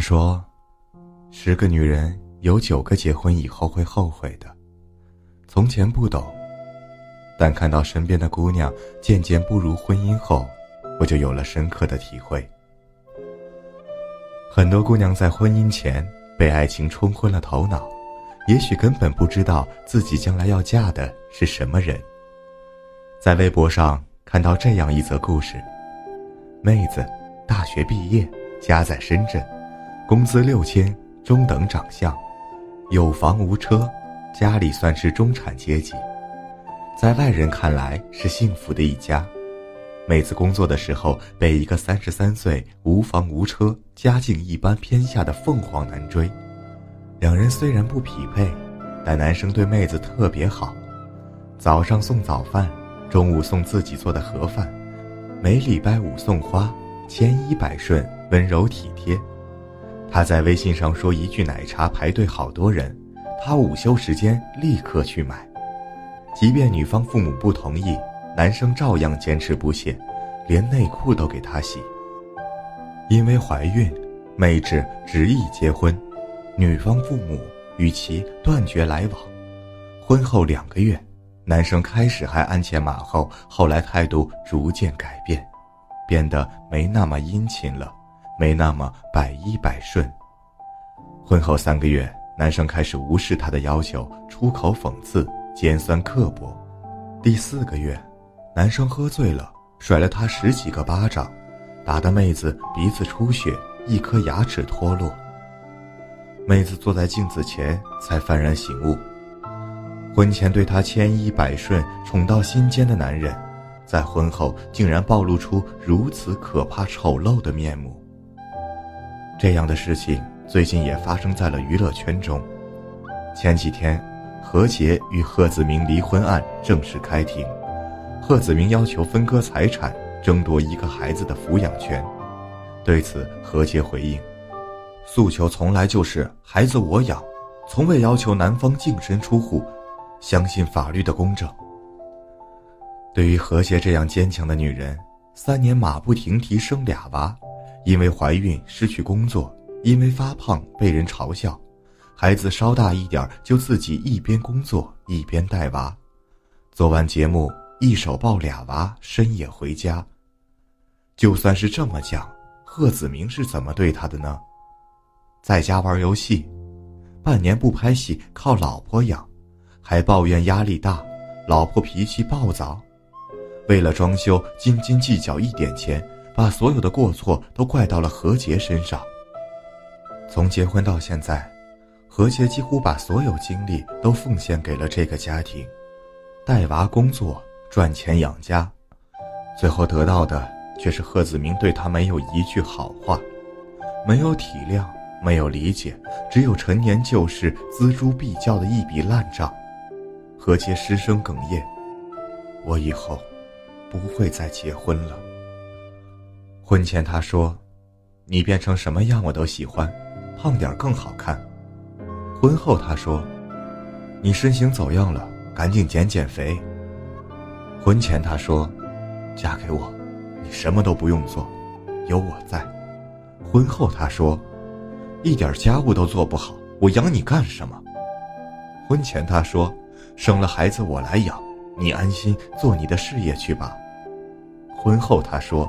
人说，十个女人有九个结婚以后会后悔的。从前不懂，但看到身边的姑娘渐渐步入婚姻后，我就有了深刻的体会。很多姑娘在婚姻前被爱情冲昏了头脑，也许根本不知道自己将来要嫁的是什么人。在微博上看到这样一则故事：妹子大学毕业，家在深圳，工资六千，中等长相，有房无车。家里算是中产阶级，在外人看来是幸福的一家。妹子工作的时候被一个三十三岁、无房无车、家境一般偏下的凤凰男追，两人虽然不匹配，但男生对妹子特别好，早上送早饭，中午送自己做的盒饭，每礼拜五送花，千依百顺，温柔体贴。他在微信上说一句奶茶排队好多人。他午休时间立刻去买，即便女方父母不同意，男生照样坚持不懈，连内裤都给她洗。因为怀孕，妹纸执意结婚，女方父母与其断绝来往。婚后两个月，男生开始还鞍前马后，后来态度逐渐改变，变得没那么殷勤了，没那么百依百顺。婚后三个月。男生开始无视她的要求，出口讽刺、尖酸刻薄。第四个月，男生喝醉了，甩了她十几个巴掌，打得妹子鼻子出血，一颗牙齿脱落。妹子坐在镜子前才幡然醒悟：婚前对她千依百顺、宠到心尖的男人，在婚后竟然暴露出如此可怕丑陋的面目。这样的事情。最近也发生在了娱乐圈中。前几天，何洁与贺子明离婚案正式开庭，贺子明要求分割财产，争夺一个孩子的抚养权。对此，何洁回应：“诉求从来就是孩子我养，从未要求男方净身出户，相信法律的公正。”对于何洁这样坚强的女人，三年马不停蹄生俩娃，因为怀孕失去工作。因为发胖被人嘲笑，孩子稍大一点就自己一边工作一边带娃，做完节目一手抱俩娃，深夜回家。就算是这么讲，贺子明是怎么对他的呢？在家玩游戏，半年不拍戏靠老婆养，还抱怨压力大，老婆脾气暴躁，为了装修斤斤计较一点钱，把所有的过错都怪到了何洁身上。从结婚到现在，何洁几乎把所有精力都奉献给了这个家庭，带娃、工作、赚钱养家，最后得到的却是贺子明对她没有一句好话，没有体谅，没有理解，只有陈年旧事锱铢必较的一笔烂账。何洁失声哽咽：“我以后不会再结婚了。”婚前他说：“你变成什么样我都喜欢。”胖点更好看。婚后他说：“你身形走样了，赶紧减减肥。”婚前他说：“嫁给我，你什么都不用做，有我在。”婚后他说：“一点家务都做不好，我养你干什么？”婚前他说：“生了孩子我来养，你安心做你的事业去吧。”婚后他说：“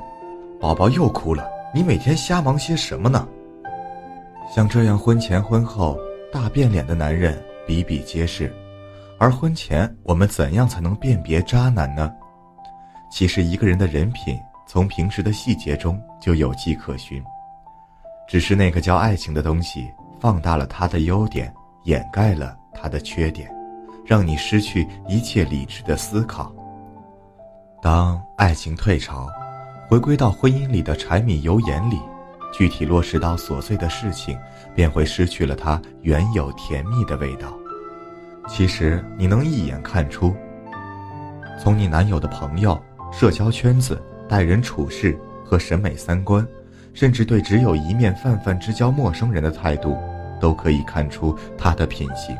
宝宝又哭了，你每天瞎忙些什么呢？”像这样婚前婚后大变脸的男人比比皆是，而婚前我们怎样才能辨别渣男呢？其实一个人的人品从平时的细节中就有迹可循，只是那个叫爱情的东西放大了他的优点，掩盖了他的缺点，让你失去一切理智的思考。当爱情退潮，回归到婚姻里的柴米油盐里。具体落实到琐碎的事情，便会失去了它原有甜蜜的味道。其实你能一眼看出，从你男友的朋友、社交圈子、待人处事和审美三观，甚至对只有一面泛泛之交陌生人的态度，都可以看出他的品行。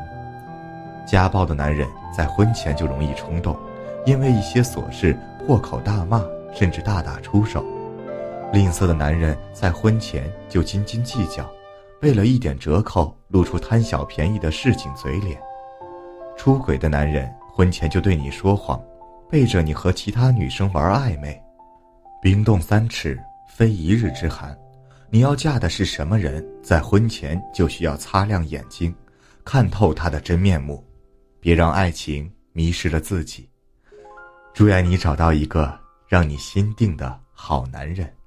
家暴的男人在婚前就容易冲动，因为一些琐事破口大骂，甚至大打出手。吝啬的男人在婚前就斤斤计较，为了一点折扣露出贪小便宜的市井嘴脸。出轨的男人婚前就对你说谎，背着你和其他女生玩暧昧。冰冻三尺，非一日之寒。你要嫁的是什么人，在婚前就需要擦亮眼睛，看透他的真面目，别让爱情迷失了自己。祝愿你找到一个让你心定的好男人。